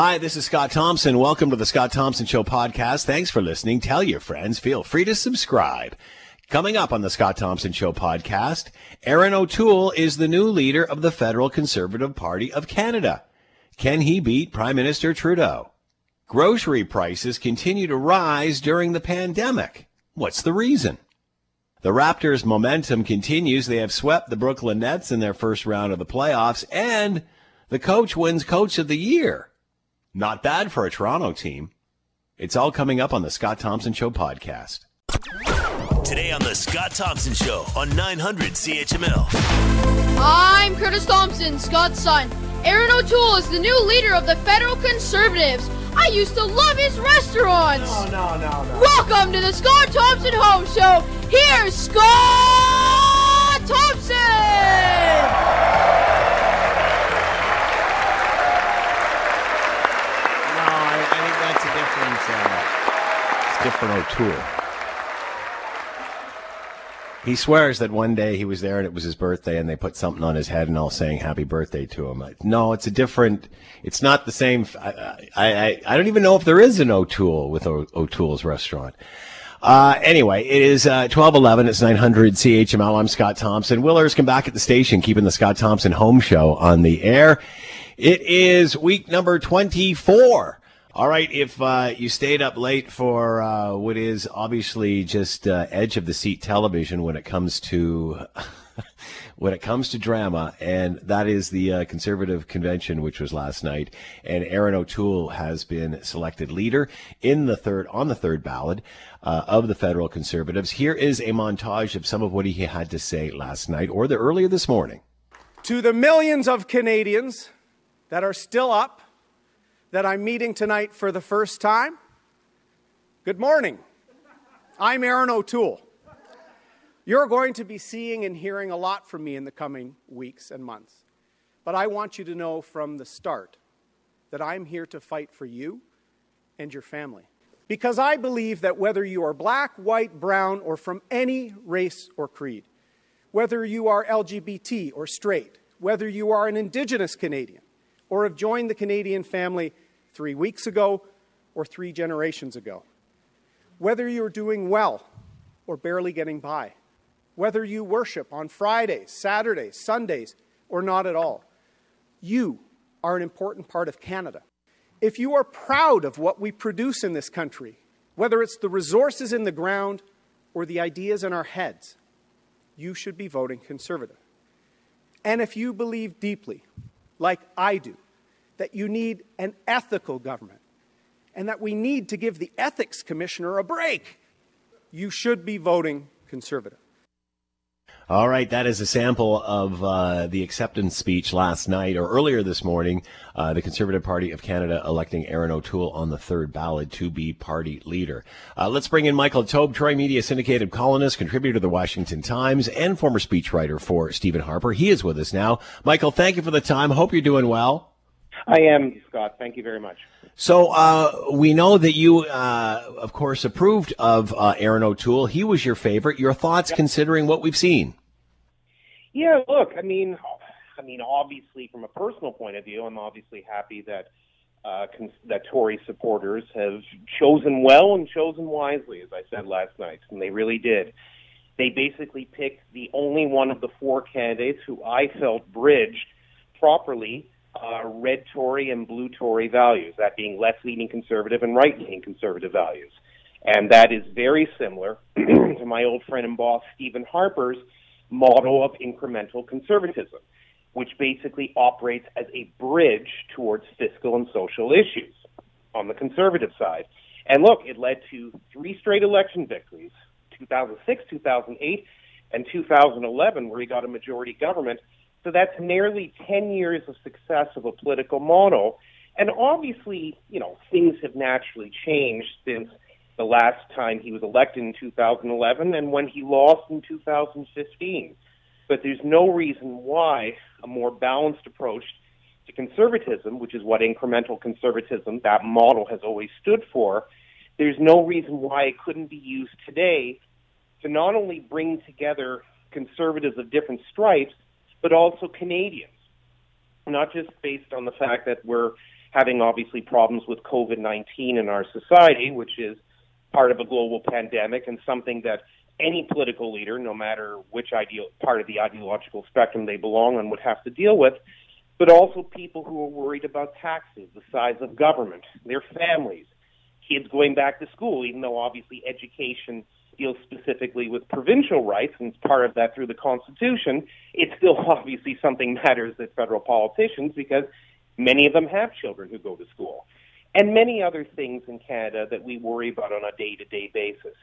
Hi, this is Scott Thompson. Welcome to the Scott Thompson Show podcast. Thanks for listening. Tell your friends. Feel free to subscribe. Coming up on the Scott Thompson Show podcast, Erin O'Toole is the new leader of the Federal Conservative Party of Canada. Can he beat Prime Minister Trudeau? Grocery prices continue to rise during the pandemic. What's the reason? The Raptors' momentum continues. They have swept the Brooklyn Nets in their first round of the playoffs, and the coach wins Coach of the Year. Not bad for a Toronto team. It's all coming up on the Scott Thompson Show podcast. Today on the Scott Thompson Show on 900 CHML. I'm Curtis Thompson, Scott's son. Erin O'Toole is the new leader of the Federal Conservatives. I used to love his restaurants. No, no, no, no. Welcome to the Scott Thompson Home Show. Here's Scott Thompson. Different O'Toole. He swears that one day he was there and it was his birthday and they put something on his head and all saying happy birthday to him. No, it's a different, it's not the same. I, I, I don't even know if there is an O'Toole with o, O'Toole's restaurant. Uh, anyway, it is uh, 1211. It's 900 CHML. I'm Scott Thompson. Willers come back at the station, keeping the Scott Thompson home show on the air. It is week number 24 all right, if uh, you stayed up late for uh, what is obviously just uh, edge of the seat television when it comes to when it comes to drama, and that is the uh, conservative convention, which was last night, and Erin O'Toole has been selected leader in the third on the third ballot uh, of the federal conservatives. Here is a montage of some of what he had to say last night or the earlier this morning. To the millions of Canadians that are still up that I'm meeting tonight for the first time, good morning. I'm Erin O'Toole. You're going to be seeing and hearing a lot from me in the coming weeks and months. But I want you to know from the start that I'm here to fight for you and your family. Because I believe that whether you are black, white, brown, or from any race or creed, whether you are LGBT or straight, whether you are an Indigenous Canadian, or have joined the Canadian family three weeks ago or three generations ago. Whether you're doing well or barely getting by. Whether you worship on Fridays, Saturdays, Sundays, or not at all. You are an important part of Canada. If you are proud of what we produce in this country, whether it's the resources in the ground or the ideas in our heads, you should be voting Conservative. And if you believe deeply, like I do, that you need an ethical government and that we need to give the Ethics Commissioner a break, you should be voting Conservative. All right, that is a sample of uh, the acceptance speech last night or earlier this morning. Uh, the Conservative Party of Canada electing Erin O'Toole on the third ballot to be party leader. Uh, let's bring in Michael Taube, Troy Media syndicated columnist, contributor to the Washington Times, and former speechwriter for Stephen Harper. He is with us now. Michael, thank you for the time. Hope you're doing well. I am, Scott. Thank you very much. So uh, we know that you, uh, of course, approved of uh, Erin O'Toole. He was your favorite. Your thoughts, yep. considering what we've seen? Yeah, look, I mean, I mean, obviously, from a personal point of view, I'm obviously happy that uh, cons- that Tory supporters have chosen well and chosen wisely, as I said last night, and they really did. They basically picked the only one of the four candidates who I felt bridged properly uh, red Tory and blue Tory values, that being left leaning conservative and right leaning conservative values. And that is very similar to my old friend and boss, Stephen Harper's model of incremental conservatism, which basically operates as a bridge towards fiscal and social issues on the conservative side. And look, it led to three straight election victories 2006, 2008, and 2011, where he got a majority government so that's nearly 10 years of success of a political model. And obviously, you know, things have naturally changed since the last time he was elected in 2011 and when he lost in 2015. But there's no reason why a more balanced approach to conservatism, which is what incremental conservatism, that model has always stood for, there's no reason why it couldn't be used today to not only bring together conservatives of different stripes, but also Canadians, not just based on the fact that we're having obviously problems with COVID 19 in our society, which is part of a global pandemic and something that any political leader, no matter which ideal, part of the ideological spectrum they belong on, would have to deal with, but also people who are worried about taxes, the size of government, their families, kids going back to school, even though obviously education deals specifically with provincial rights and it's part of that through the Constitution, it still obviously something matters that federal politicians because many of them have children who go to school. And many other things in Canada that we worry about on a day to day basis.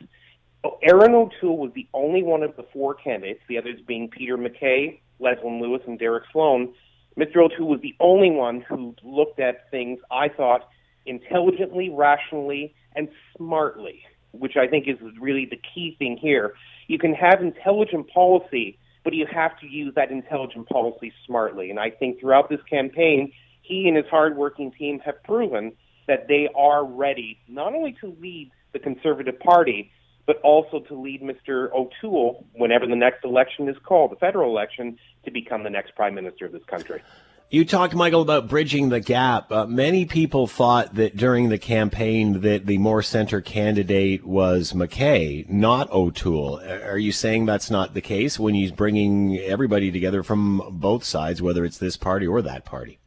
Erin O'Toole was the only one of the four candidates, the others being Peter MacKay, Leslyn Lewis, and Derek Sloan. Mr. O'Toole was the only one who looked at things, I thought, intelligently, rationally, and smartly, which I think is really the key thing here. You can have intelligent policy, but you have to use that intelligent policy smartly. And I think throughout this campaign, he and his hardworking team have proven that they are ready not only to lead the Conservative Party, but also to lead Mr. O'Toole, whenever the next election is called, the federal election, to become the next prime minister of this country. You talked, Michael, about bridging the gap. Uh, many people thought that during the campaign that the more center candidate was MacKay, not O'Toole. Are you saying that's not the case when he's bringing everybody together from both sides, whether it's this party or that party?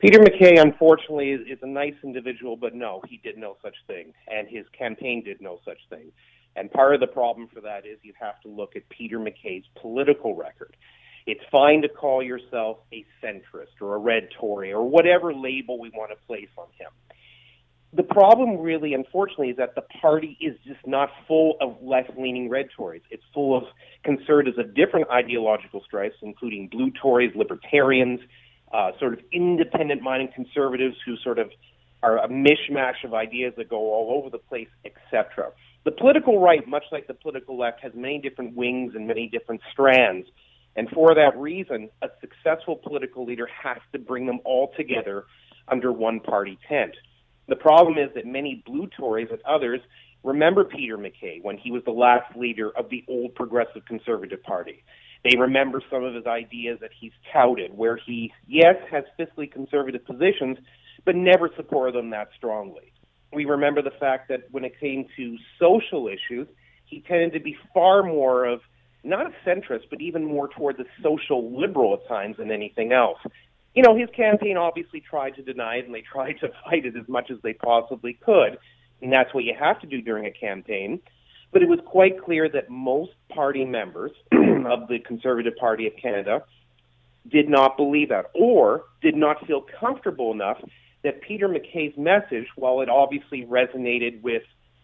Peter MacKay, unfortunately, is, is a nice individual, but no, he did no such thing, and his campaign did no such thing. And part of the problem for that is you have to look at Peter MacKay's political record. It's fine to call yourself a centrist or a red Tory or whatever label we want to place on him. The problem, really, unfortunately, is that the party is just not full of left leaning red Tories. It's full of conservatives of different ideological stripes, including blue Tories, libertarians, uh, sort of independent minded conservatives who sort of are a mishmash of ideas that go all over the place, etc. The political right, much like the political left, has many different wings and many different strands. And for that reason, a successful political leader has to bring them all together under one party tent. The problem is that many blue Tories and others remember Peter MacKay when he was the last leader of the old Progressive Conservative Party. They remember some of his ideas that he's touted, where he, yes, has fiscally conservative positions, but never supported them that strongly. We remember the fact that when it came to social issues, he tended to be far more of not a centrist, but even more toward the social liberal at times than anything else. You know, his campaign obviously tried to deny it and they tried to fight it as much as they possibly could. And that's what you have to do during a campaign. But it was quite clear that most party members of the Conservative Party of Canada did not believe that or did not feel comfortable enough that Peter MacKay's message, while it obviously resonated with,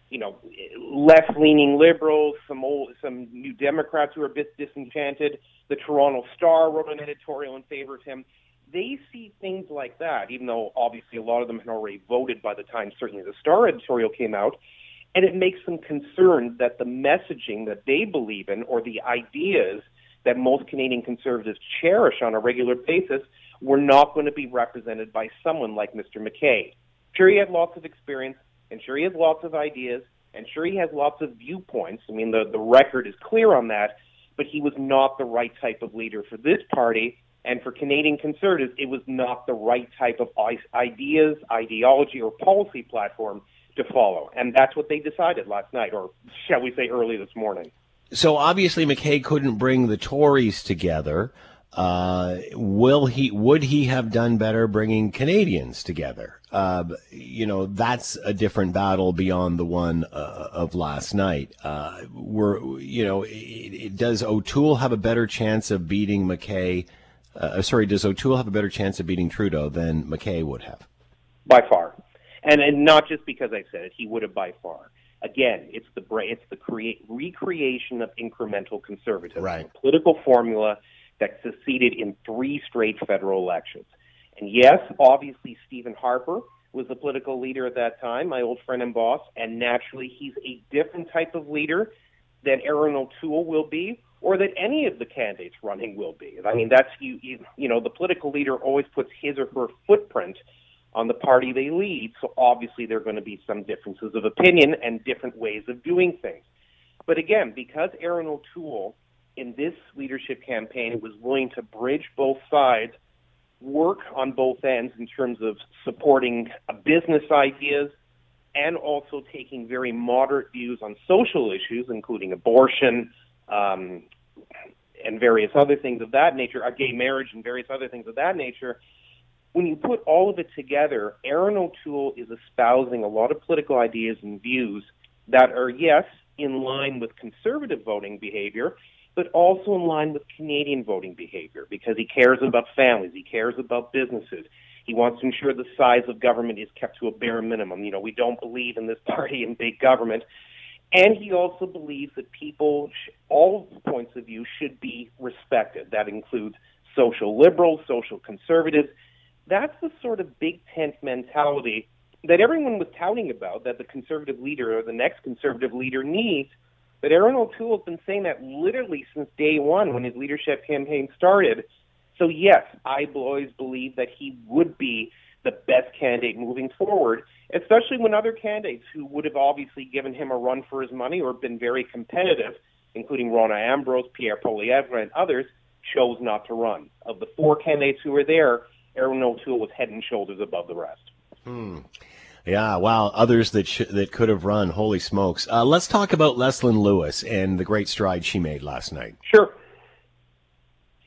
you know, left-leaning liberals, some old, some new Democrats who are a bit disenchanted, the Toronto Star wrote an editorial in favor of him. They see things like that, even though obviously a lot of them had already voted by the time certainly the Star editorial came out and it makes them concerned that the messaging that they believe in or the ideas that most Canadian conservatives cherish on a regular basis were not going to be represented by someone like Mr. MacKay. Sure, he had lots of experience, and sure, he has lots of ideas, and sure, he has lots of viewpoints. I mean, the, the record is clear on that, but he was not the right type of leader for this party. And for Canadian conservatives, it was not the right type of ideas, ideology, or policy platform to follow. And that's what they decided last night, or shall we say early this morning. So obviously MacKay couldn't bring the Tories together. Uh, will he? Would he have done better bringing Canadians together? Uh, you know, that's a different battle beyond the one uh, of last night. Uh, we're, you know, it, it, does O'Toole have a better chance of beating MacKay? Uh, sorry, does O'Toole have a better chance of beating Trudeau than MacKay would have? By far and and not just because I said it, he would have by far. Again, it's the it's the create recreation of incremental conservatism, right. a political formula that succeeded in three straight federal elections. And yes, obviously Stephen Harper was the political leader at that time, my old friend and boss, and naturally he's a different type of leader than Erin O'Toole will be, or that any of the candidates running will be. I mean, that's you, you, you know, the political leader always puts his or her footprint on the party they lead. So obviously there are going to be some differences of opinion and different ways of doing things. But again, because Erin O'Toole in this leadership campaign was willing to bridge both sides, work on both ends in terms of supporting uh, business ideas and also taking very moderate views on social issues, including abortion um, and various other things of that nature, a gay marriage and various other things of that nature. When you put all of it together, Erin O'Toole is espousing a lot of political ideas and views that are, yes, in line with conservative voting behavior, but also in line with Canadian voting behavior because he cares about families, he cares about businesses. He wants to ensure the size of government is kept to a bare minimum. You know, we don't believe in this party in big government. And he also believes that people, all points of view, should be respected. That includes social liberals, social conservatives. That's the sort of big tent mentality that everyone was touting about that the conservative leader or the next conservative leader needs. But Erin O'Toole has been saying that literally since day one when his leadership campaign started. So, yes, I always believe that he would be the best candidate moving forward, especially when other candidates who would have obviously given him a run for his money or been very competitive, including Rona Ambrose, Pierre Poilievre, and others, chose not to run. Of the four candidates who were there, Erin O'Toole was head and shoulders above the rest. Hmm. Yeah, wow. Others that sh- that could have run. Holy smokes! Uh, let's talk about Leslyn Lewis and the great stride she made last night. Sure.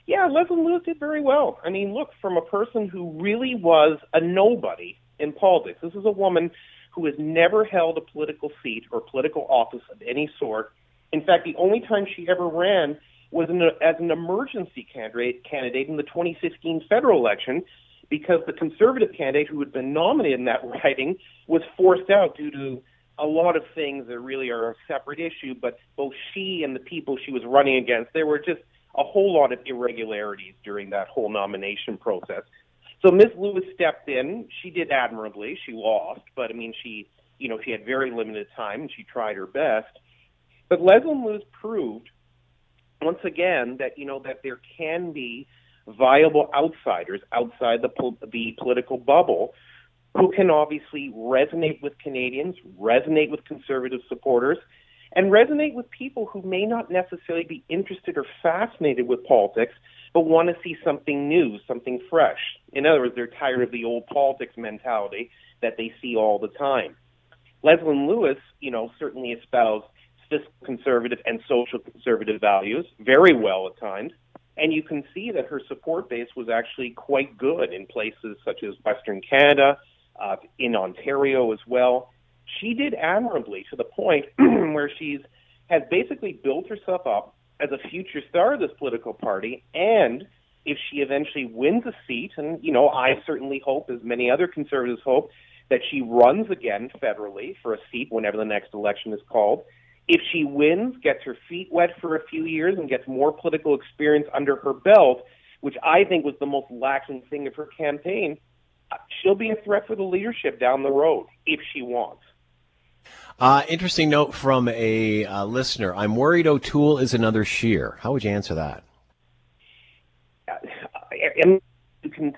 Yeah, Leslyn Lewis did very well. I mean, look, from a person who really was a nobody in politics. This is a woman who has never held a political seat or political office of any sort. In fact, the only time she ever ran was in a, as an emergency candidate candidate in the 2015 federal election because the conservative candidate who had been nominated in that riding was forced out due to a lot of things that really are a separate issue, but both she and the people she was running against, there were just a whole lot of irregularities during that whole nomination process. So Ms. Lewis stepped in. She did admirably. She lost, but I mean, she, you know, she had very limited time and she tried her best. But Leslyn Lewis proved once again that you know that there can be viable outsiders outside the, po- the political bubble who can obviously resonate with Canadians, resonate with conservative supporters, and resonate with people who may not necessarily be interested or fascinated with politics, but want to see something new, something fresh. In other words, they're tired of the old politics mentality that they see all the time. Leslyn Lewis, you know, certainly espoused fiscal conservative and social conservative values very well at times. And you can see that her support base was actually quite good in places such as Western Canada, uh, in Ontario as well. She did admirably to the point where she's has basically built herself up as a future star of this political party. And if she eventually wins a seat, and you know, I certainly hope, as many other conservatives hope, that she runs again federally for a seat whenever the next election is called. If she wins, gets her feet wet for a few years, and gets more political experience under her belt, which I think was the most lacking thing of her campaign, she'll be a threat for the leadership down the road if she wants. Uh, interesting note from a uh, listener. I'm worried O'Toole is another Scheer. How would you answer that? And you can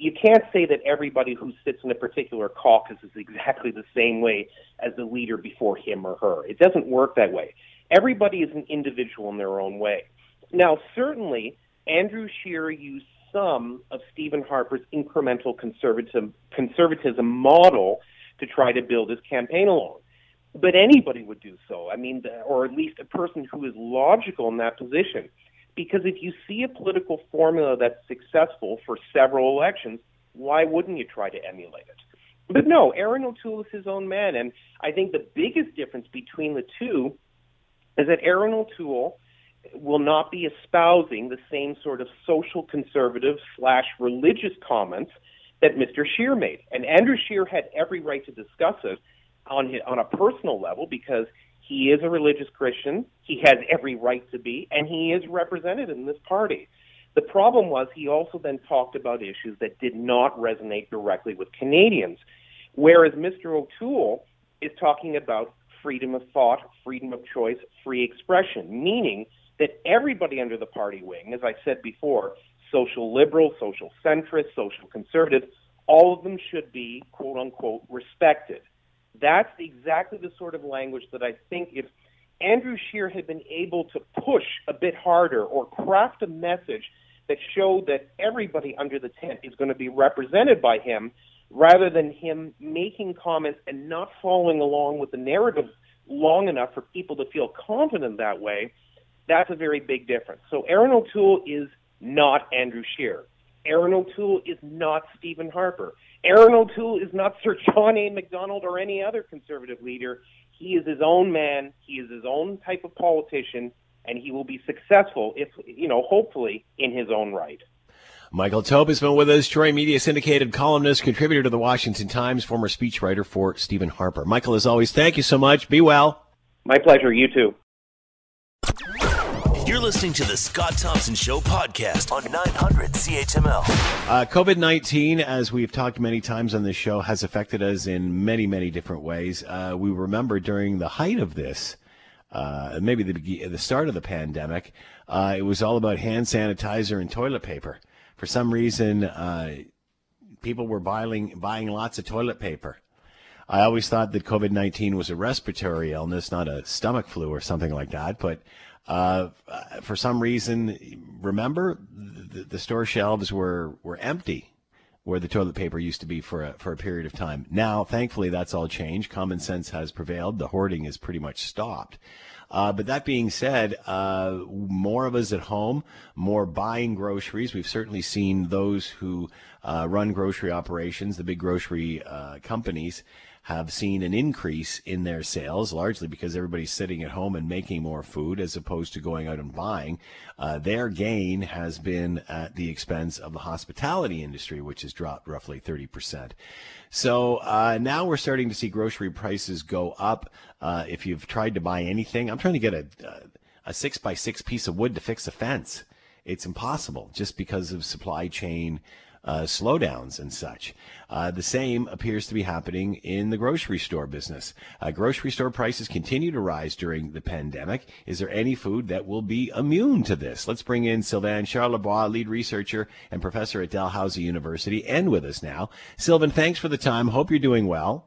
you can't say that everybody who sits in a particular caucus is exactly the same way as the leader before him or her. It doesn't work that way. Everybody is an individual in their own way. Now, certainly, Andrew Scheer used some of Stephen Harper's incremental conservatism, conservatism model to try to build his campaign along. But anybody would do so. I mean, or at least a person who is logical in that position. Because if you see a political formula that's successful for several elections, why wouldn't you try to emulate it? But no, Erin O'Toole is his own man. And I think the biggest difference between the two is that Erin O'Toole will not be espousing the same sort of social conservative slash religious comments that Mr. Scheer made. And Andrew Scheer had every right to discuss it on his, on a personal level because he is a religious Christian. He has every right to be, and he is represented in this party. The problem was he also then talked about issues that did not resonate directly with Canadians, whereas Mr. O'Toole is talking about freedom of thought, freedom of choice, free expression, meaning that everybody under the party wing, as I said before, social liberal, social centrist, social conservative, all of them should be, quote unquote, respected. That's exactly the sort of language that I think if Andrew Scheer had been able to push a bit harder or craft a message that showed that everybody under the tent is going to be represented by him rather than him making comments and not following along with the narrative long enough for people to feel confident that way, that's a very big difference. So Erin O'Toole is not Andrew Scheer. Erin O'Toole is not Stephen Harper. Erin O'Toole is not Sir John A. Macdonald or any other conservative leader. He is his own man. He is his own type of politician, and he will be successful if, you know, hopefully in his own right. Michael Taube has been with us, Troy Media syndicated columnist, contributor to the Washington Times, former speechwriter for Stephen Harper. Michael, as always, thank you so much. Be well. My pleasure. You too. Listening to the Scott Thompson Show podcast on 900 CHML. Uh, COVID 19, as we've talked many times on this show, has affected us in many, many different ways. Uh, we remember during the height of this, uh, maybe the, the start of the pandemic, uh, it was all about hand sanitizer and toilet paper for some reason, uh, people were buying buying lots of toilet paper. I always thought that COVID nineteen was a respiratory illness, not a stomach flu or something like that. But uh, for some reason, remember the, the, store shelves were were empty where the toilet paper used to be for a, for a period of time. Now, thankfully, that's all changed. Common sense has prevailed. The hoarding is pretty much stopped. Uh, but that being said, uh, more of us at home, more buying groceries. We've certainly seen those who uh, run grocery operations, the big grocery uh, companies, have seen an increase in their sales, largely because everybody's sitting at home and making more food as opposed to going out and buying. Uh, their gain has been at the expense of the hospitality industry, which has dropped roughly 30%. So uh, now we're starting to see grocery prices go up. Uh, if you've tried to buy anything, I'm trying to get a, a six by six piece of wood to fix a fence. It's impossible just because of supply chain uh, slowdowns and such. Uh, the same appears to be happening in the grocery store business. Uh, grocery store prices continue to rise during the pandemic. Is there any food that will be immune to this? Let's bring in Sylvain Charlebois, lead researcher and professor at Dalhousie University, and with us now. Sylvain, thanks for the time. Hope you're doing well.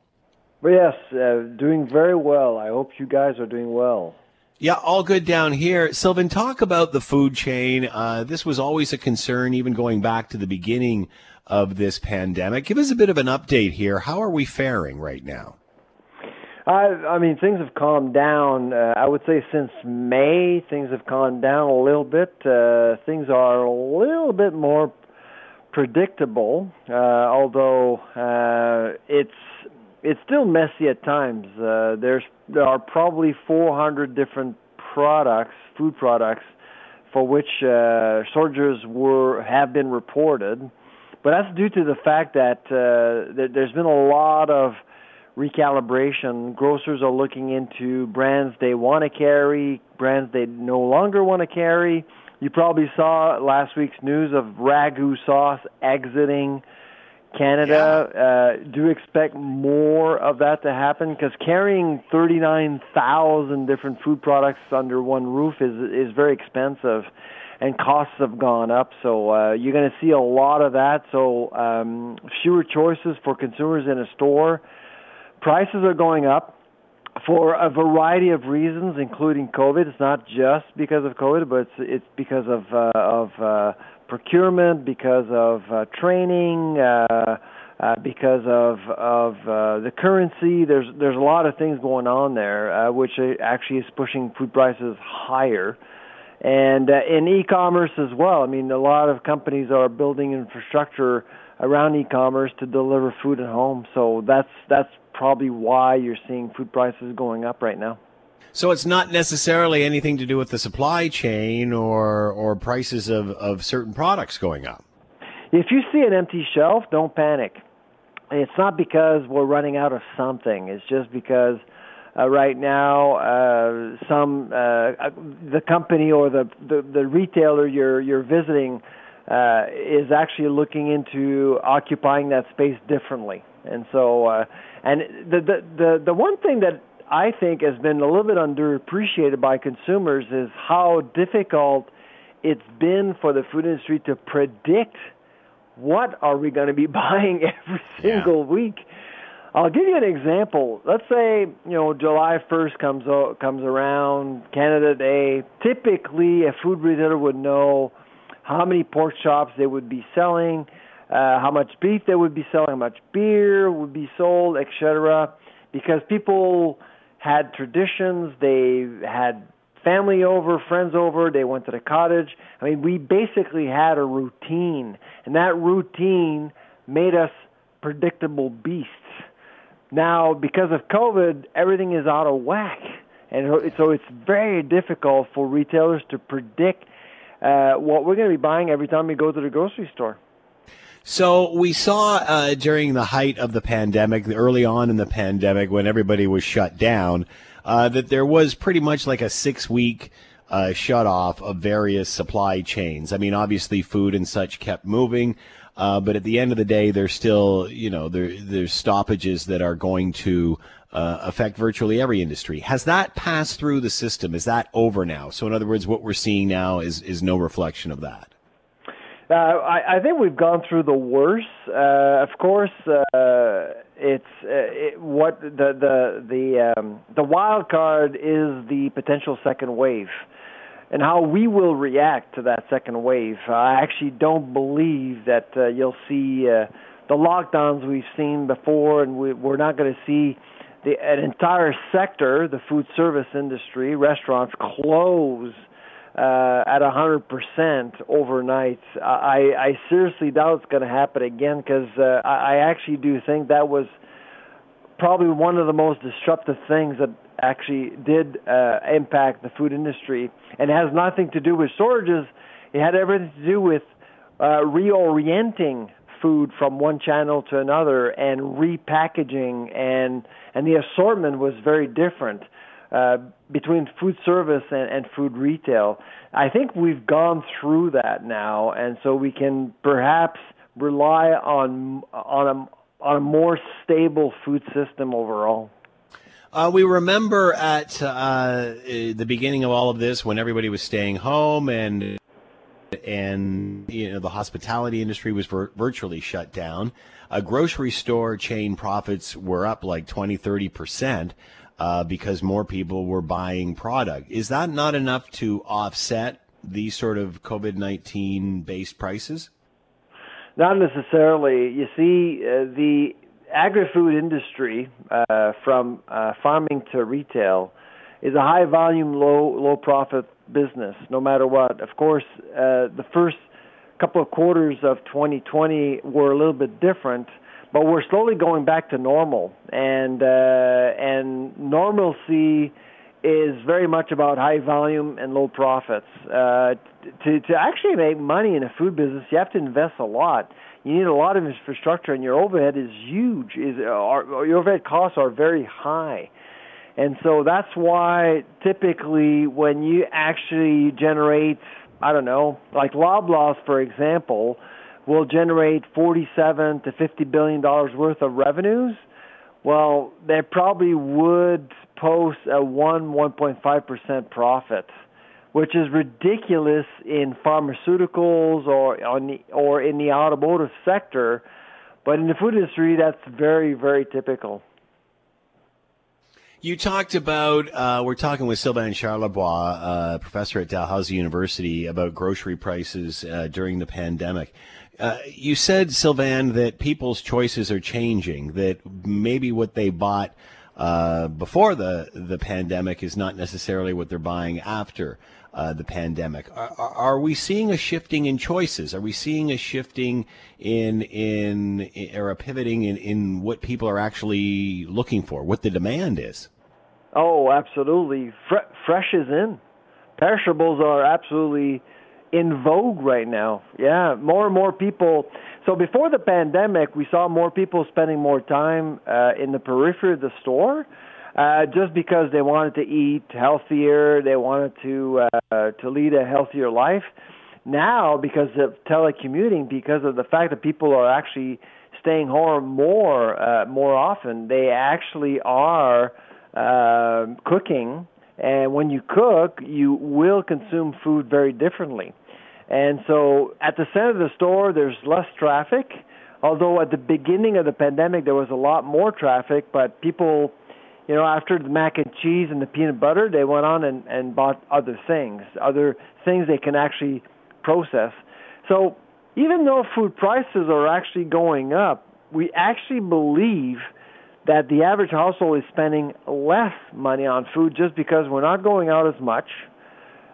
Yes, uh, doing very well. I hope you guys are doing well. Yeah, all good down here. Sylvain, talk about the food chain. Uh, this was always a concern, even going back to the beginning of this pandemic. Give us a bit of an update here. How are we faring right now? I, I mean, things have calmed down. Uh, I would say since May, things have calmed down a little bit. Uh, things are a little bit more predictable, uh, although uh, it's it's still messy at times. Uh, there's there are probably 400 different products, food products, for which uh, shortages were have been reported, but that's due to the fact that uh, there's been a lot of recalibration. Grocers are looking into brands they want to carry, brands they no longer want to carry. You probably saw last week's news of ragu sauce exiting Canada, yeah. uh, do expect more of that to happen because carrying 39,000 different food products under one roof is is very expensive, and costs have gone up. So uh, you're going to see a lot of that. So um, fewer choices for consumers in a store. Prices are going up for a variety of reasons, including COVID. It's not just because of COVID, but it's, it's because of uh, of uh, procurement, because of uh, training, uh, uh, because of of uh, the currency. There's there's a lot of things going on there, uh, which actually is pushing food prices higher. And uh, in e-commerce as well. I mean, a lot of companies are building infrastructure around e-commerce to deliver food at home. So that's that's probably why you're seeing food prices going up right now. So it's not necessarily anything to do with the supply chain or or prices of, of certain products going up. If you see an empty shelf, don't panic. It's not because we're running out of something. It's just because uh, right now uh, some uh, uh the company or the, the, the retailer you're you're visiting uh, is actually looking into occupying that space differently. And so, uh, and the, the the the one thing that I think has been a little bit underappreciated by consumers is how difficult it's been for the food industry to predict what are we going to be buying every single yeah. week. I'll give you an example. Let's say you know July 1st comes comes around, Canada Day. Typically, a food retailer would know how many pork chops they would be selling, uh, how much beef they would be selling, how much beer would be sold, etc. Because people had traditions, they had family over, friends over, they went to the cottage. I mean, we basically had a routine, and that routine made us predictable beasts. Now, because of COVID, everything is out of whack. And so it's very difficult for retailers to predict uh, what we're going to be buying every time we go to the grocery store. So we saw uh, during the height of the pandemic, early on in the pandemic, when everybody was shut down, uh, that there was pretty much like a six week uh, shut off of various supply chains. I mean, obviously, food and such kept moving. Uh, but at the end of the day, there's still, you know, there, there's stoppages that are going to uh, affect virtually every industry. Has that passed through the system? Is that over now? So, in other words, what we're seeing now is is no reflection of that. Uh, I, I think we've gone through the worst. Uh, of course, uh, it's uh, it, what the the the um, the wild card is the potential second wave, and how we will react to that second wave. I actually don't believe that uh, you'll see uh, the lockdowns we've seen before, and we, we're not going to see the an entire sector, the food service industry, restaurants close uh, at a hundred percent overnight. I, I seriously doubt it's going to happen again because uh, I, I actually do think that was probably one of the most disruptive things that actually did uh, impact the food industry, and has nothing to do with shortages. It had everything to do with uh, reorienting food from one channel to another and repackaging and and the assortment was very different. Uh, between food service and, and food retail. I think we've gone through that now, and so we can perhaps rely on on a on a more stable food system overall. Uh, we remember at uh, the beginning of all of this when everybody was staying home and and you know the hospitality industry was vir- virtually shut down. A grocery store chain profits were up like 20, 30 percent uh, because more people were buying product. Is that not enough to offset these sort of COVID 19 based prices? Not necessarily. You see, uh, the agri food industry, uh, from uh, farming to retail, is a high volume, low low profit business. No matter what. Of course, uh, the first couple of quarters of 2020 were a little bit different but we're slowly going back to normal, and uh, and normalcy is very much about high volume and low profits. Uh, to to actually make money in a food business, you have to invest a lot. You need a lot of infrastructure, and your overhead is huge. Is uh, your overhead costs are very high. And so that's why typically when you actually generate, I don't know, like Loblaws, for example, will generate 47 to 50 billion dollars worth of revenues, well, they probably would post a 1 1.5% profit, which is ridiculous in pharmaceuticals or on the, or in the automotive sector, but in the food industry that's very very typical. You talked about, uh, we're talking with Sylvain Charlebois, uh, professor at Dalhousie University, about grocery prices uh, during the pandemic. Uh, you said, Sylvain, that people's choices are changing, that maybe what they bought uh, before the, the pandemic is not necessarily what they're buying after uh, the pandemic. Are, are, we seeing a shifting in choices? Are we seeing a shifting in, in, in or a pivoting in, in what people are actually looking for, what the demand is? Oh, absolutely. Fre- fresh is in. Perishables are absolutely in vogue right now. Yeah, more and more people. So before the pandemic, we saw more people spending more time uh, in the periphery of the store, uh, just because they wanted to eat healthier, they wanted to uh, to lead a healthier life. Now, because of telecommuting, because of the fact that people are actually staying home more uh, more often, they actually are uh, cooking, and when you cook, you will consume food very differently. And so at the center of the store, there's less traffic. Although at the beginning of the pandemic, there was a lot more traffic, but people, you know, after the mac and cheese and the peanut butter, they went on and, and bought other things, other things they can actually process. So even though food prices are actually going up, we actually believe that the average household is spending less money on food just because we're not going out as much.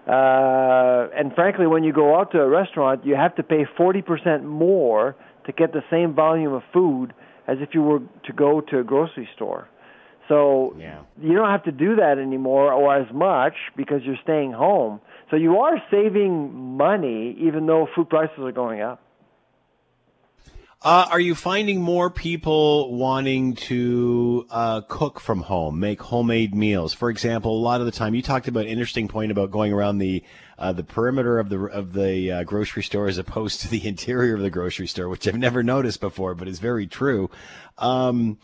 Uh, and frankly, when you go out to a restaurant, you have to pay 40% more to get the same volume of food as if you were to go to a grocery store. So Yeah. you don't have to do that anymore or as much because you're staying home. So you are saving money even though food prices are going up. Uh, are you finding more people wanting to uh, cook from home, make homemade meals? For example, a lot of the time, you talked about an interesting point about going around the uh, the perimeter of the of the uh, grocery store as opposed to the interior of the grocery store, which I've never noticed before, but is very true. Um,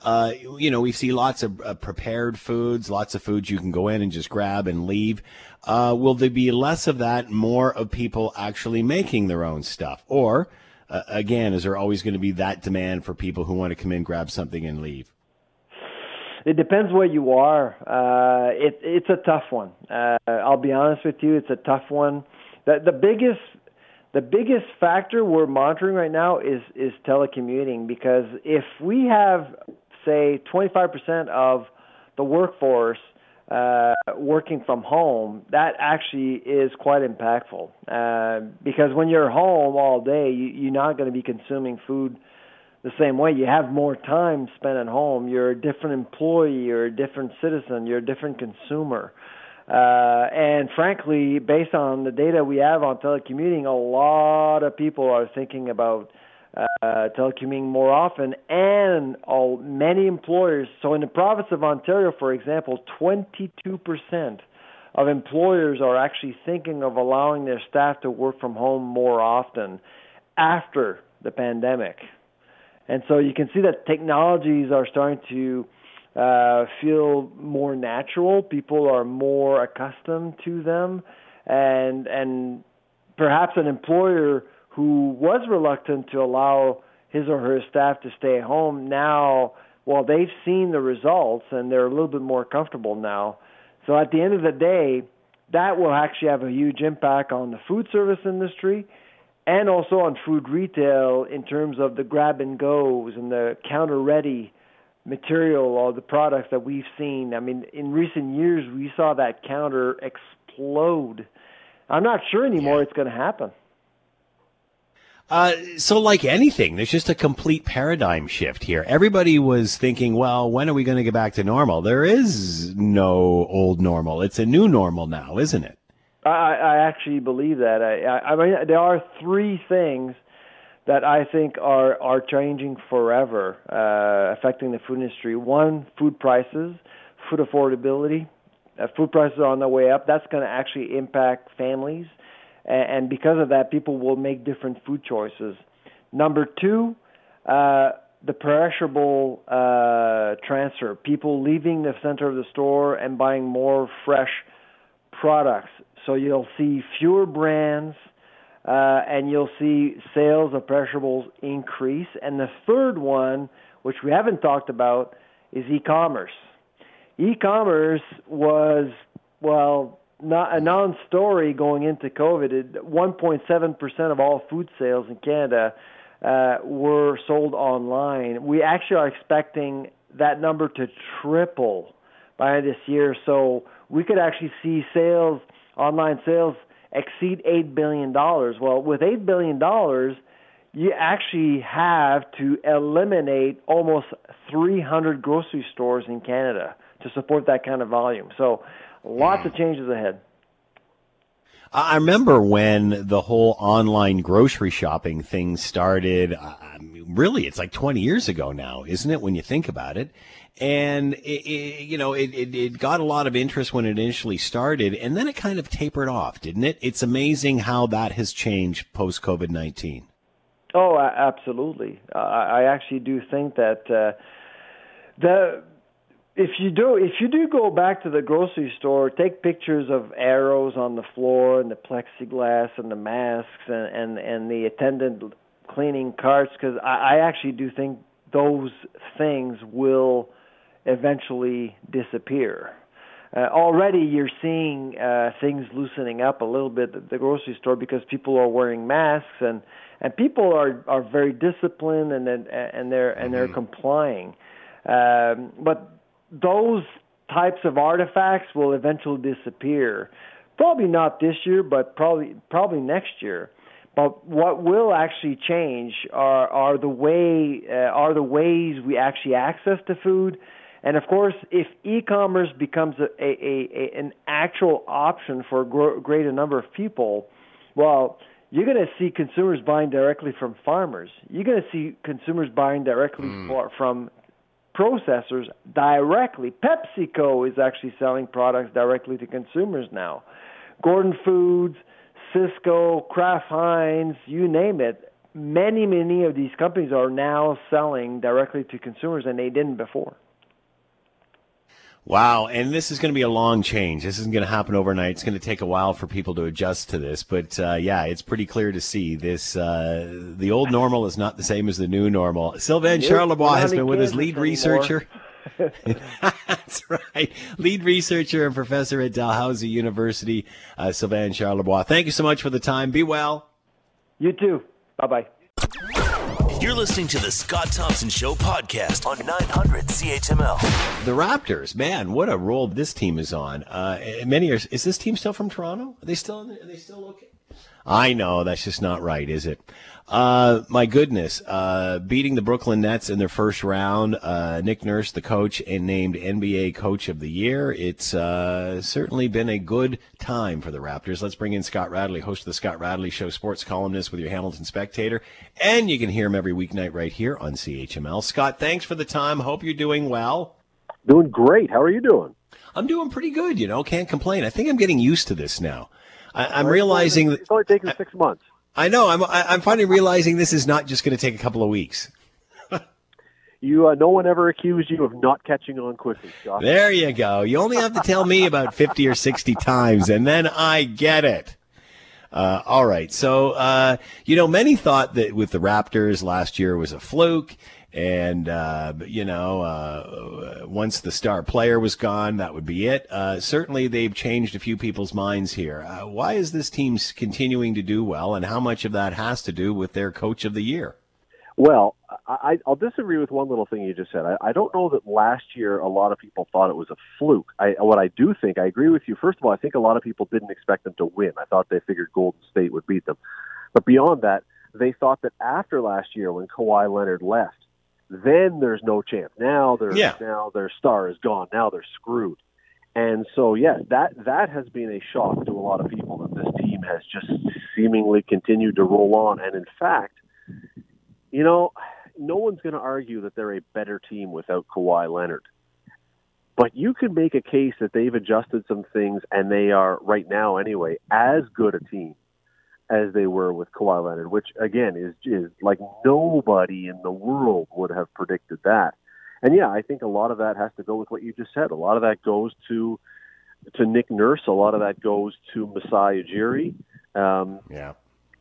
uh, you know, we see lots of uh, prepared foods, lots of foods you can go in and just grab and leave. Uh, will there be less of that, more of people actually making their own stuff, or uh, again, is there always going to be that demand for people who want to come in, grab something, and leave? It depends where you are. Uh, it, it's a tough one. Uh, I'll be honest with you, it's a tough one. The, the biggest the biggest factor we're monitoring right now is is telecommuting because if we have say 25% of the workforce uh, working from home, that actually is quite impactful. Uh, because when you're home all day, you, you're not going to be consuming food the same way. You have more time spent at home. You're a different employee. You're a different citizen. You're a different consumer. Uh, and frankly, based on the data we have on telecommuting, a lot of people are thinking about uh, telecommuting more often, and all, many employers. So, in the province of Ontario, for example, 22% of employers are actually thinking of allowing their staff to work from home more often after the pandemic. And so you can see that technologies are starting to uh, feel more natural. People are more accustomed to them, and and perhaps an employer who was reluctant to allow his or her staff to stay home now, well, they've seen the results and they're a little bit more comfortable now. So at the end of the day, that will actually have a huge impact on the food service industry and also on food retail in terms of the grab and goes and the counter ready material or the products that we've seen. I mean, in recent years, we saw that counter explode. I'm not sure anymore Yeah. it's going to happen. Uh, so, like anything, there's just a complete paradigm shift here. Everybody was thinking, well, when are we going to get back to normal? There is no old normal. It's a new normal now, isn't it? I, I actually believe that. I, I, I mean, there are three things that I think are are changing forever, uh, affecting the food industry. One, food prices, food affordability. Uh, food prices are on their way up. That's going to actually impact families, and, because of that, people will make different food choices. Number two, uh, the perishable uh, transfer. People leaving the center of the store and buying more fresh products. So you'll see fewer brands, uh, and you'll see sales of perishables increase. And the third one, which we haven't talked about, is e-commerce. E-commerce was well not a non-story going into COVID. 1.7% of all food sales in Canada uh, were sold online. We actually are expecting that number to triple by this year. So we could actually see sales, online sales, exceed eight billion dollars. Well, with eight billion dollars, you actually have to eliminate almost 300 grocery stores in Canada to support that kind of volume. So lots of changes ahead. I remember when the whole online grocery shopping thing started. I mean, really, it's like 20 years ago now, isn't it? When you think about it, and it, it, you know, it, it, it got a lot of interest when it initially started, and then it kind of tapered off, didn't it? It's amazing how that has changed post COVID 19. Oh, absolutely. I I actually do think that uh, the if you do if you do go back to the grocery store, take pictures of arrows on the floor and the plexiglass and the masks and and, and the attendant cleaning carts because I, I actually do think those things will eventually disappear. uh, already you're seeing uh, things loosening up a little bit at the grocery store because people are wearing masks and and people are are very disciplined and and, and they're and they're mm-hmm. complying. Um, but those types of artifacts will eventually disappear. Probably not this year, but probably probably next year. But what will actually change are are the way uh, are the ways we actually access the food, and of course, if e-commerce becomes a, a, a an actual option for a gro- greater number of people, well, you're going to see consumers buying directly from farmers. You're going to see consumers buying directly mm. for, from processors directly. PepsiCo is actually selling products directly to consumers now. Gordon Foods, Sysco, Kraft Heinz, you name it. Many, many of these companies are now selling directly to consumers, and they didn't before. Wow, and this is going to be a long change. This isn't going to happen overnight. It's going to take a while for people to adjust to this, but uh, yeah, it's pretty clear to see this. Uh, the old normal is not the same as the new normal. Sylvain Charlebois has been with us, lead researcher. That's right, lead researcher and professor at Dalhousie University, uh, Sylvain Charlebois. Thank you so much for the time. Be well. You too. Bye bye. You're listening to the Scott Thompson Show podcast on 900 CHML. The Raptors, man, what a roll this team is on. Uh, many are, is this team still from Toronto? Are they still? Are they still okay? I know that's just not right, is it? Uh, my goodness, uh, beating the Brooklyn Nets in their first round. Uh, Nick Nurse, the coach, and named NBA Coach of the Year. It's uh, certainly been a good time for the Raptors. Let's bring in Scott Radley, host of the Scott Radley Show, sports columnist with your Hamilton Spectator, and you can hear him every weeknight right here on CHML. Scott, thanks for the time. Hope you're doing well. Doing great. How are you doing? I'm doing pretty good. You know, can't complain. I think I'm getting used to this now. I, am realizing it's only taken six months. I know. I'm I'm finally realizing this is not just going to take a couple of weeks. you uh, no one ever accused you of not catching on quickly, Josh. There you go. You only have to tell me about fifty or sixty times, and then I get it. Uh, all right. So, uh, you know, many thought that with the Raptors last year was a fluke. And, uh, you know, uh, once the star player was gone, that would be it. Uh, certainly, they've changed a few people's minds here. Uh, why is this team continuing to do well, and how much of that has to do with their coach of the year? Well, I, will disagree with one little thing you just said. I, I, don't know that last year a lot of people thought it was a fluke. I, what I do think, I agree with you. First of all, I think a lot of people didn't expect them to win. I thought they figured Golden State would beat them. But beyond that, they thought that after last year, when Kawhi Leonard left, then there's no chance. Now their yeah. now their star is gone. Now they're screwed. And so yes, that that has been a shock to a lot of people that this team has just seemingly continued to roll on. And in fact, you know, no one's going to argue that they're a better team without Kawhi Leonard. But you can make a case that they've adjusted some things and they are right now anyway as good a team as they were with Kawhi Leonard, which again is is like nobody in the world would have predicted that. And yeah, I think a lot of that has to go with what you just said. A lot of that goes to to Nick Nurse. A lot of that goes to Masai Ujiri. Um, yeah.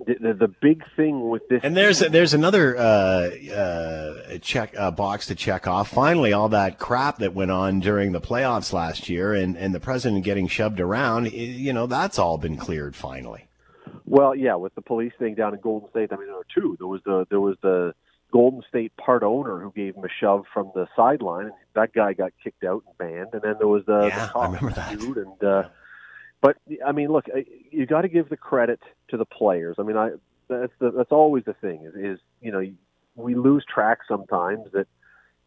The, the, the, big thing with this, and there's there's another uh, uh, check uh, box to check off. Finally, all that crap that went on during the playoffs last year, and, and the president getting shoved around, you know, that's all been cleared finally. Well, yeah, with the police thing down in Golden State, I mean there were two. There was the there was the Golden State part owner who gave him a shove from the sideline, and that guy got kicked out and banned. And then there was the, yeah, the I remember that. dude. And uh, but I mean, look, you got to give the credit to the players. I mean, I that's the, that's always the thing is, is you know we lose track sometimes that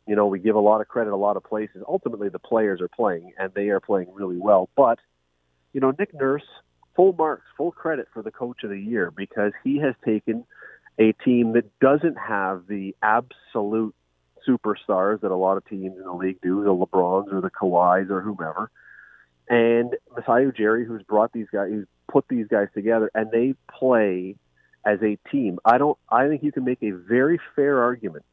you know we give a lot of credit a lot of places. Ultimately, the players are playing and they are playing really well. But you know, Nick Nurse full marks, full credit for the coach of the year because he has taken a team that doesn't have the absolute superstars that a lot of teams in the league do, the LeBrons or the Kawhis or whomever. And Masai Ujiri, who's brought these guys, who's put these guys together, and they play as a team. I don't. I think you can make a very fair argument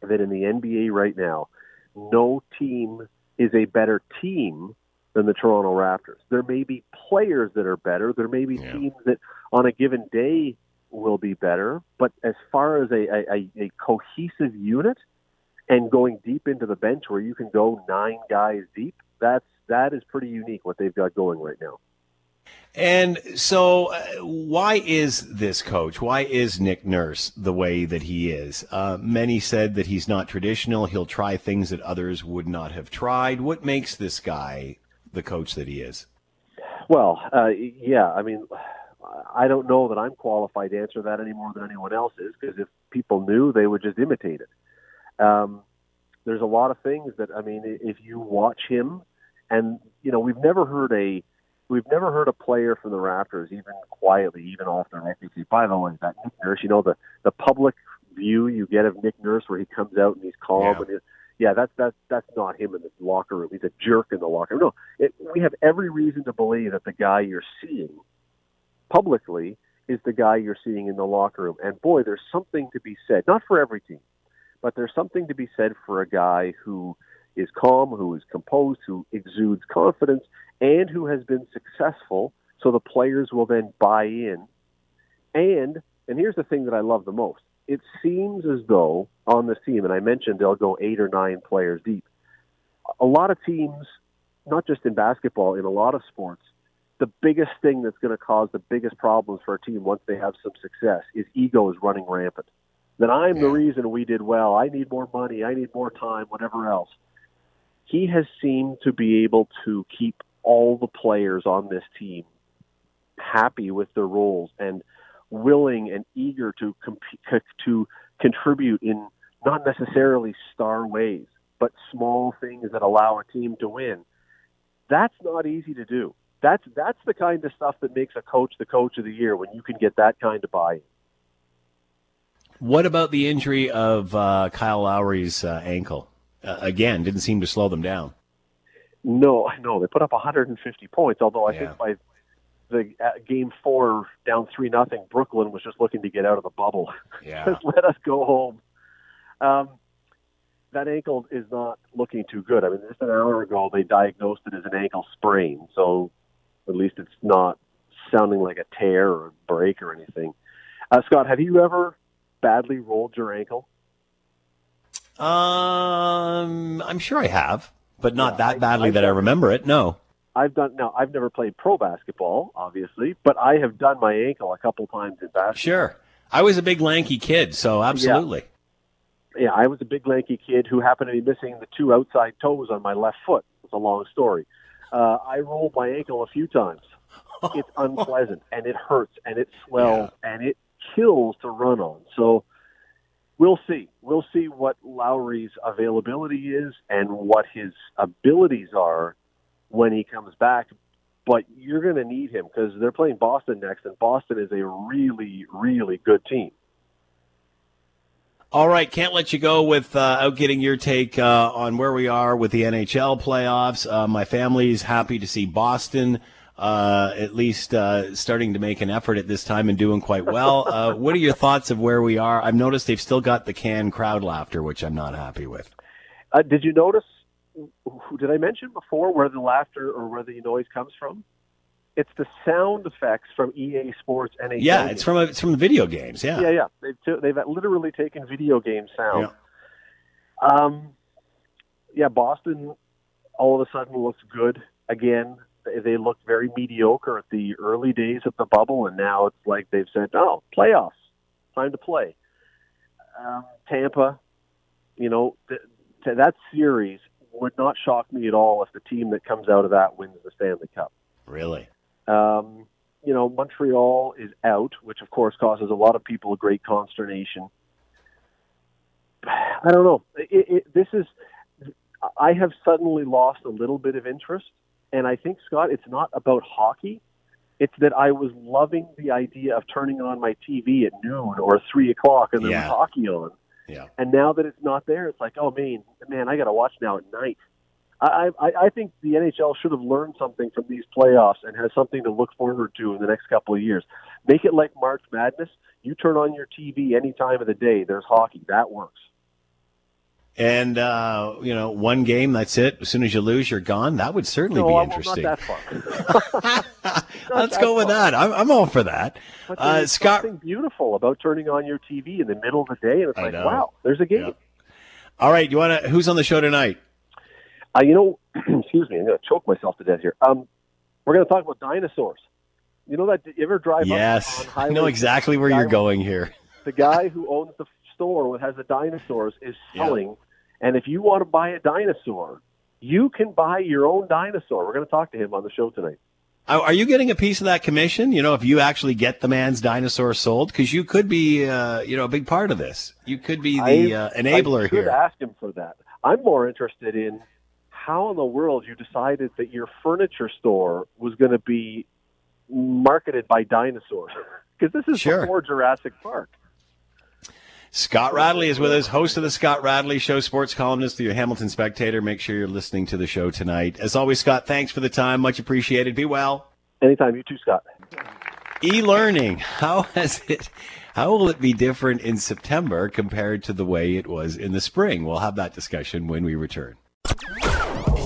that in the NBA right now, no team is a better team than the Toronto Raptors. There may be players that are better. There may be yeah. teams that on a given day will be better. But as far as a, a, a cohesive unit and going deep into the bench where you can go nine guys deep, that's that is pretty unique what they've got going right now. And so, uh, why is this coach? Why is Nick Nurse the way that he is? Uh, many said that he's not traditional. He'll try things that others would not have tried. What makes this guy the coach that he is? Well, uh, yeah, I mean, I don't know that I'm qualified to answer that any more than anyone else is, because if people knew, they would just imitate it. Um, there's a lot of things that, I mean, if you watch him, and, you know, we've never heard a we've never heard a player from the Raptors even quietly, even off their record. By the way, that Nick Nurse, you know the the public view you get of Nick Nurse where he comes out and he's calm Yeah. and he's, yeah, that's that's that's not him in the locker room. He's a jerk in the locker room. No, it, we have every reason to believe that the guy you're seeing publicly is the guy you're seeing in the locker room. And boy, there's something to be said, not for every team, but there's something to be said for a guy who is calm, who is composed, who exudes confidence, and who has been successful. So the players will then buy in. And and here's the thing that I love the most. It seems as though on this team, and I mentioned they'll go eight or nine players deep. A lot of teams, not just in basketball, in a lot of sports, the biggest thing that's going to cause the biggest problems for a team once they have some success is egos running rampant. That I'm the reason we did well. I need more money. I need more time, whatever else. He has seemed to be able to keep all the players on this team happy with their roles and willing and eager to comp- to contribute in not necessarily star ways, but small things that allow a team to win. That's not easy to do. That's that's the kind of stuff that makes a coach the coach of the year when you can get that kind of buy-in. What about the injury of uh, Kyle Lowry's uh, ankle? Uh, again, didn't seem to slow them down. No, I know they put up 150 points. Although I Yeah. think by the uh, game four down three nothing, Brooklyn was just looking to get out of the bubble. Yeah. just let us go home. Um, that ankle is not looking too good. I mean, just an hour ago they diagnosed it as an ankle sprain, so at least it's not sounding like a tear or a break or anything. Uh, Scott, have you ever badly rolled your ankle? Um, I'm sure I have, but not Yeah, that badly I've that I remember it. No. I've done now. I've never played pro basketball, obviously, but I have done my ankle a couple times in basketball. Sure. I was a big lanky kid, so absolutely. yeah, I was a big lanky kid who happened to be missing the two outside toes on my left foot. It's a long story. Uh, I rolled my ankle a few times. It's unpleasant and it hurts and it swells and it kills to run on. So we'll see. We'll see what Lowry's availability is and what his abilities are when he comes back. But you're going to need him because they're playing Boston next, and Boston is a really, really good team. All right, can't let you go without getting your take uh, on where we are with the NHL playoffs. Uh, my family's happy to see Boston uh, at least uh, starting to make an effort at this time and doing quite well. Uh, what are your thoughts of where we are? I've noticed they've still got the canned crowd laughter, which I'm not happy with. Uh, did you notice? Did I mention before where the laughter or where the noise comes from? It's the sound effects from EA Sports NHL. Yeah, it's from a, it's from the video games. Yeah. yeah, yeah. They've they've literally taken video game sound. Yeah. Um, yeah, Boston all of a sudden looks good again. They, they looked very mediocre at the early days of the bubble, and now it's like they've said, "Oh, playoffs, time to play." Um, Tampa, you know, th- that series would not shock me at all if the team that comes out of that wins the Stanley Cup. Really. Um, you know, Montreal is out, which of course causes a lot of people a great consternation. I don't know. It, it, this is. I have suddenly lost a little bit of interest, and I think Scott, it's not about hockey. It's that I was loving the idea of turning on my TV at noon or three o'clock and there Yeah. was hockey on. Yeah. And now that it's not there, it's like, oh man, man, I got to watch now at night. I, I, I think the NHL should have learned something from these playoffs and has something to look forward to in the next couple of years. Make it like March Madness. You turn on your TV any time of the day. There's hockey. That works. And uh, you know, one game, that's it. As soon as you lose, you're gone. That would certainly no, be well, interesting. not that far. Let's that go with far. that. I'm, I'm all for that. But Uh, Scott, something beautiful about turning on your TV in the middle of the day, and it's I like, know. wow, there's a game. Yeah. all right. You want to? Who's on the show tonight? Uh, you know, excuse me, I'm going to choke myself to death here. Um, we're going to talk about dinosaurs. You know that? You ever drive? Yes, up on I know exactly where you're going here. The guy who owns the store that has the dinosaurs is selling, yeah. and if you want to buy a dinosaur, you can buy your own dinosaur. We're going to talk to him on the show tonight. Are you getting a piece of that commission? You know, if you actually get the man's dinosaur sold, because you could be, uh, you know, a big part of this. You could be the uh, enabler I here. ask him for that. I'm more interested in how in the world you decided that your furniture store was going to be marketed by dinosaurs because this is sure. before Jurassic Park. Scott Radley is with us, host of the Scott Radley Show, sports columnist for your Hamilton Spectator. Make sure you're listening to the show tonight. As always, Scott, thanks for the time. Much appreciated. Be well. Anytime. You too, Scott. E-learning. How has it? How will it be different in September compared to the way it was in the spring? We'll have that discussion when we return.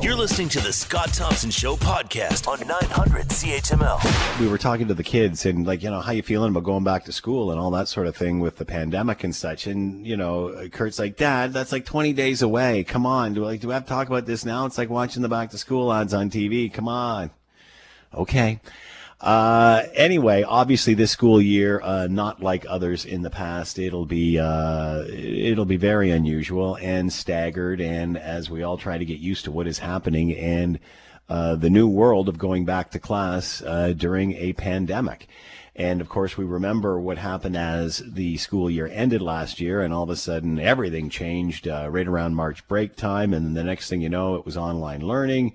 You're listening to the Scott Thompson Show podcast on 900 CHML. We were talking to the kids and like, you know, how you feeling about going back to school and all that sort of thing with the pandemic and such. And, you know, Kurt's like, Dad, that's like 20 days away. Come on. Do, like, do we have to talk about this now? It's like watching the back to school ads on TV. Come on. Okay. Uh, anyway, obviously this school year, uh, not like others in the past, it'll be, uh, it'll be very unusual and staggered. And as we all try to get used to what is happening and, uh, the new world of going back to class, uh, during a pandemic. And of course, we remember what happened as the school year ended last year, and all of a sudden everything changed uh, right around March break time. And the next thing you know, it was online learning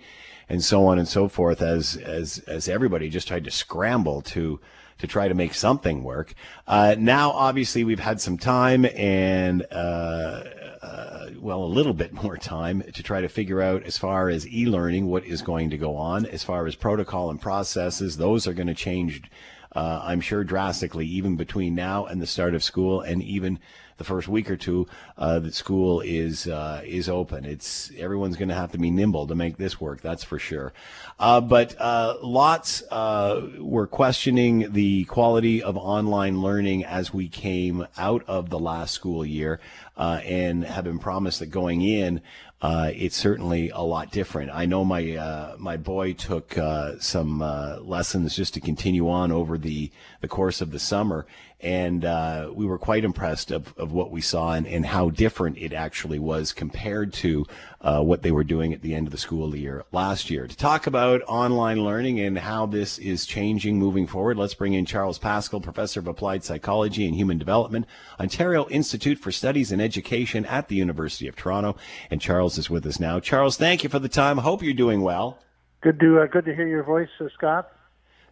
and so on and so forth as as as everybody just tried to scramble to to try to make something work. Uh, now, obviously, we've had some time and uh, uh, well, a little bit more time to try to figure out as far as e-learning what is going to go on, as far as protocol and processes. Those are going to change. Uh, I'm sure drastically, even between now and the start of school, and even the first week or two uh, that school is uh, is open. It's everyone's going to have to be nimble to make this work. That's for sure. Uh, but uh, lots uh, were questioning the quality of online learning as we came out of the last school year, and have been promised that going in. Uh, it's certainly a lot different. I know my uh, my boy took uh, some lessons just to continue on over the the course of the summer, and uh, we were quite impressed of, of what we saw and, and how different it actually was compared to uh, what they were doing at the end of the school year last year. To talk about online learning and how this is changing moving forward, let's bring in Charles Pascal, Professor of Applied Psychology and Human Development, Ontario Institute for Studies in Education at the University of Toronto. And Charles is with us now. Charles, thank you for the time. Hope you're doing well. Good to uh, good to hear your voice, uh, Scott.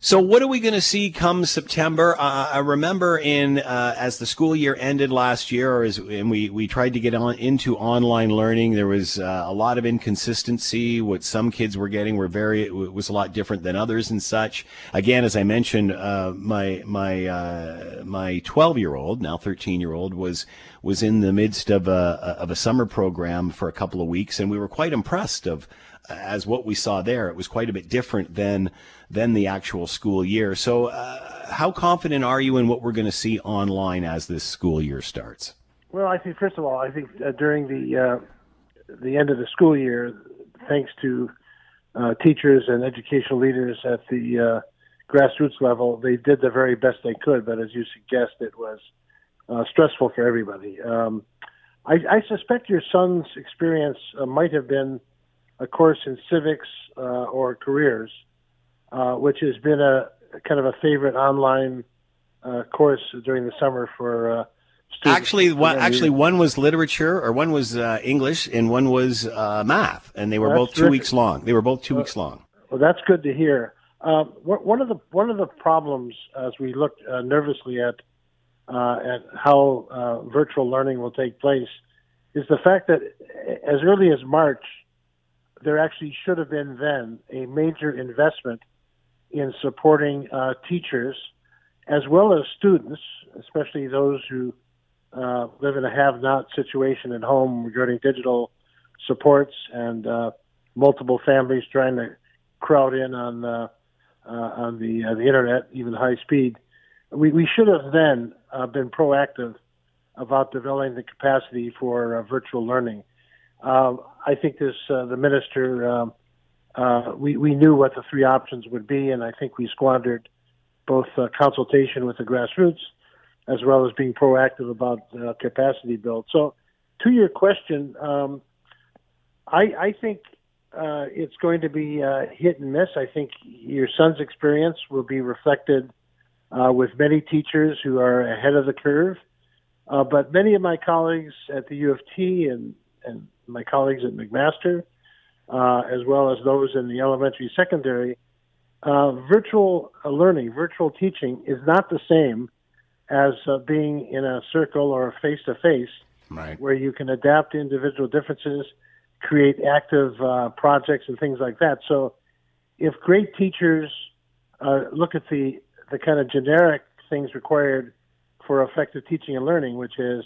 So, what are we going to see come September? Uh, I remember in uh, as the school year ended last year, or as, and we, we tried to get on into online learning. There was uh, a lot of inconsistency. What some kids were getting were very was a lot different than others, and such. Again, as I mentioned, uh, my my uh, my twelve year old, now thirteen year old, was was in the midst of a of a summer program for a couple of weeks, and we were quite impressed of as what we saw there. It was quite a bit different than than the actual school year. So, uh, how confident are you in what we're going to see online as this school year starts? Well, I think first of all, I think uh, during the uh, the end of the school year, thanks to uh, teachers and educational leaders at the uh, grassroots level, they did the very best they could. But as you suggest, it was uh, stressful for everybody. Um, I, I, suspect your son's experience might have been a course in civics or careers uh, which has been a kind of a favorite online uh, course during the summer for uh, students. Actually, one, actually one was literature, or one was uh, English, and one was uh, math, and they were both two weeks long. They were both two weeks long. Well, that's good to hear. Um, one of the one of the problems as we look uh, nervously at at how virtual learning will take place is the fact that as early as March, there actually should have been then a major investment in supporting uh, teachers as well as students, especially those who uh, live in a have-not situation at home regarding digital supports and uh, multiple families trying to crowd in on uh, uh, on the uh, the internet, even high speed. We we should have then been proactive about developing the capacity for virtual learning. Um, I think this uh, the minister. Um, uh, we we knew what the three options would be, and I think we squandered both uh, consultation with the grassroots as well as being proactive about uh, capacity build. So, to your question, um, I, I think uh, it's going to be uh, hit and miss. I think your son's experience will be reflected uh, with many teachers who are ahead of the curve. But many of my colleagues at the U of T and, and my colleagues at McMaster, uh, as well as those in the elementary secondary, uh, virtual learning, virtual teaching is not the same as being in a circle or face to face, where you can adapt to individual differences create active uh, projects and things like that. So, if great teachers uh, look at the the kind of generic things required for effective teaching and learning, which is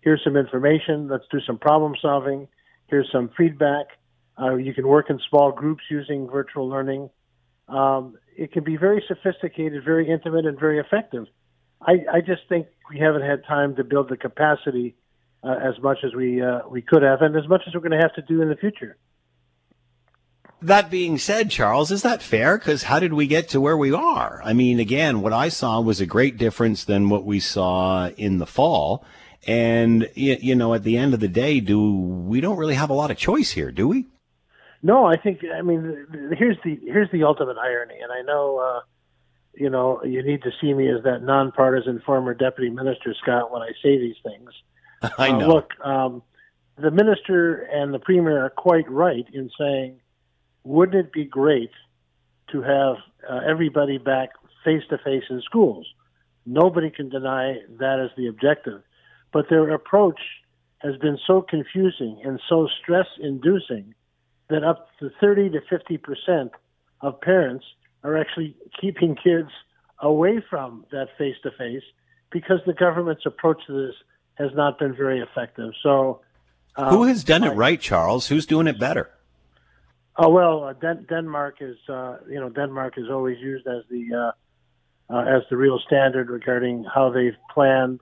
here's some information, let's do some problem solving, here's some feedback. Uh, you can work in small groups using virtual learning. Um, it can be very sophisticated, very intimate, and very effective. I, I just think we haven't had time to build the capacity uh, as much as we uh, we could have, and as much as we're going to have to do in the future. That being said, Charles, is that fair? Because how did we get to where we are? I mean, again, what I saw was a great difference than what we saw in the fall. And you know, at the end of the day, do we don't really have a lot of choice here, do we? No, I think. I mean, here's the here's the ultimate irony, and I know. Uh, you know, you need to see me as that nonpartisan former deputy minister, Scott, when I say these things. I know. Uh, look, um, the minister and the premier are quite right in saying, wouldn't it be great to have uh, everybody back face to face in schools? Nobody can deny that is the objective. But their approach has been so confusing and so stress inducing that up to 30 to 50 percent of parents are actually keeping kids away from that face to face because the government's approach to this has not been very effective. So, um, who has done it right, Charles? Who's doing it better? Oh well, uh, Den- Denmark is uh, you know Denmark is always used as the uh, uh as the real standard regarding how they've planned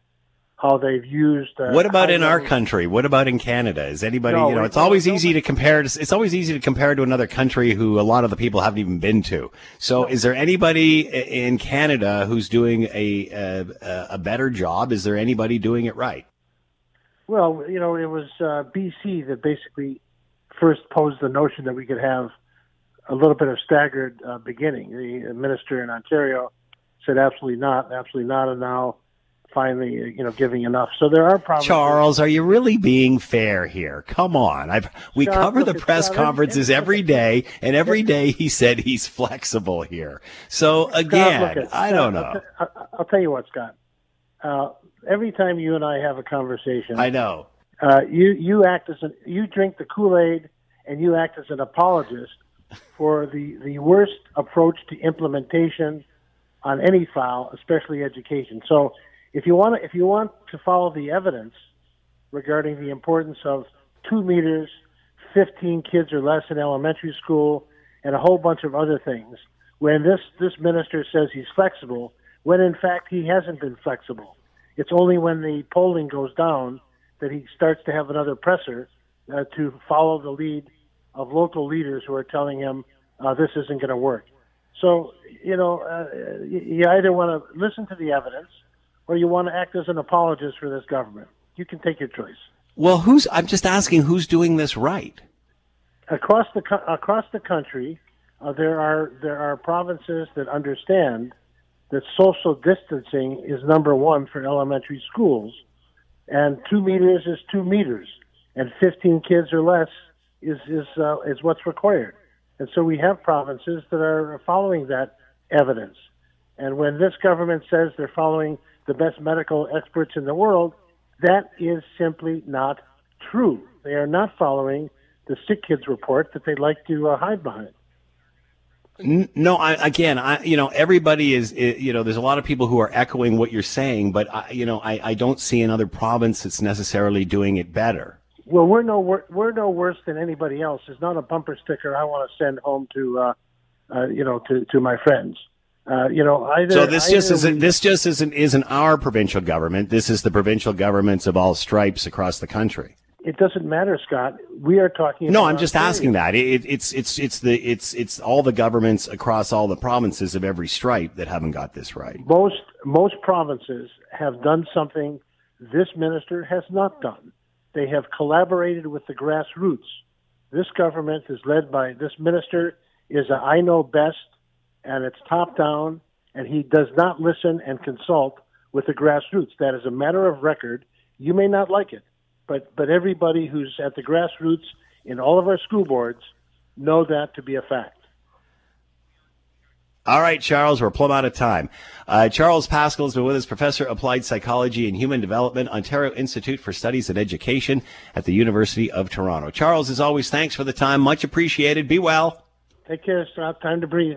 how they've used. Uh, what about in our country? What about in Canada? Is anybody, no, you know, it's always easy to compare. To, it's always easy to compare to another country who a lot of the people haven't even been to. So, no. is there anybody in Canada who's doing a, a, a better job? Is there anybody doing it right? Well, you know, it was uh, BC that basically first posed the notion that we could have a little bit of staggered uh, beginning. The minister in Ontario said absolutely not, absolutely not, and now finally, you know, giving enough. So there are problems. Charles, are you really being fair here? Come on. I've, we Scott, cover the press Scott, conferences every day, and every day he said he's flexible here. So again, Scott, I don't know. I'll, t- I'll, tell you what, Scott. Uh, every time you and I have a conversation, I know. Uh, you you act as an you drink the Kool Aid, and you act as an apologist for the the worst approach to implementation on any file, especially education. So if you want to, if you want to follow the evidence regarding the importance of two meters, 15 kids or less in elementary school, and a whole bunch of other things, when this this minister says he's flexible, when in fact he hasn't been flexible. It's only when the polling goes down that he starts to have another presser uh, to follow the lead of local leaders who are telling him uh, this isn't going to work. So, you know, uh, you either want to listen to the evidence or you want to act as an apologist for this government. You can take your choice. Well, who's? I'm just asking who's doing this right. Across the across the country, uh, there are there are provinces that understand that social distancing is number one for elementary schools, and two meters is two meters, and 15 kids or less is is uh, is what's required. And so we have provinces that are following that evidence. And when this government says they're following the best medical experts in the world, that is simply not true. They are not following the sick kids report that they like to uh, hide behind. No, I, again, I, you know, everybody is, you know, there's a lot of people who are echoing what you're saying, but I, you know, I, I don't see another province that's necessarily doing it better. Well, we're no wor- we're no worse than anybody else. It's not a bumper sticker I want to send home to, uh, uh, you know, to to my friends. Uh, you know, either, so this just isn't we, this just isn't isn't our provincial government. This is the provincial governments of all stripes across the country. it doesn't matter, Scott. We are talking. No, I'm just Ontario. asking that. It, it's it's it's the it's it's all the governments across all the provinces of every stripe that haven't got this right. Most most provinces have done something this minister has not done. They have collaborated with the grassroots. This government is led by this minister is a I know best, and it's top down, and he does not listen and consult with the grassroots. That is a matter of record. You may not like it, but but everybody who's at the grassroots in all of our school boards know that to be a fact. All right, Charles, we're plumb out of time. Uh, Charles Pascal has been with us, Professor of Applied Psychology and Human Development, Ontario Institute for Studies and Education at the University of Toronto. Charles, as always, thanks for the time. Much appreciated. Be well. Take care, Scott. Time to breathe.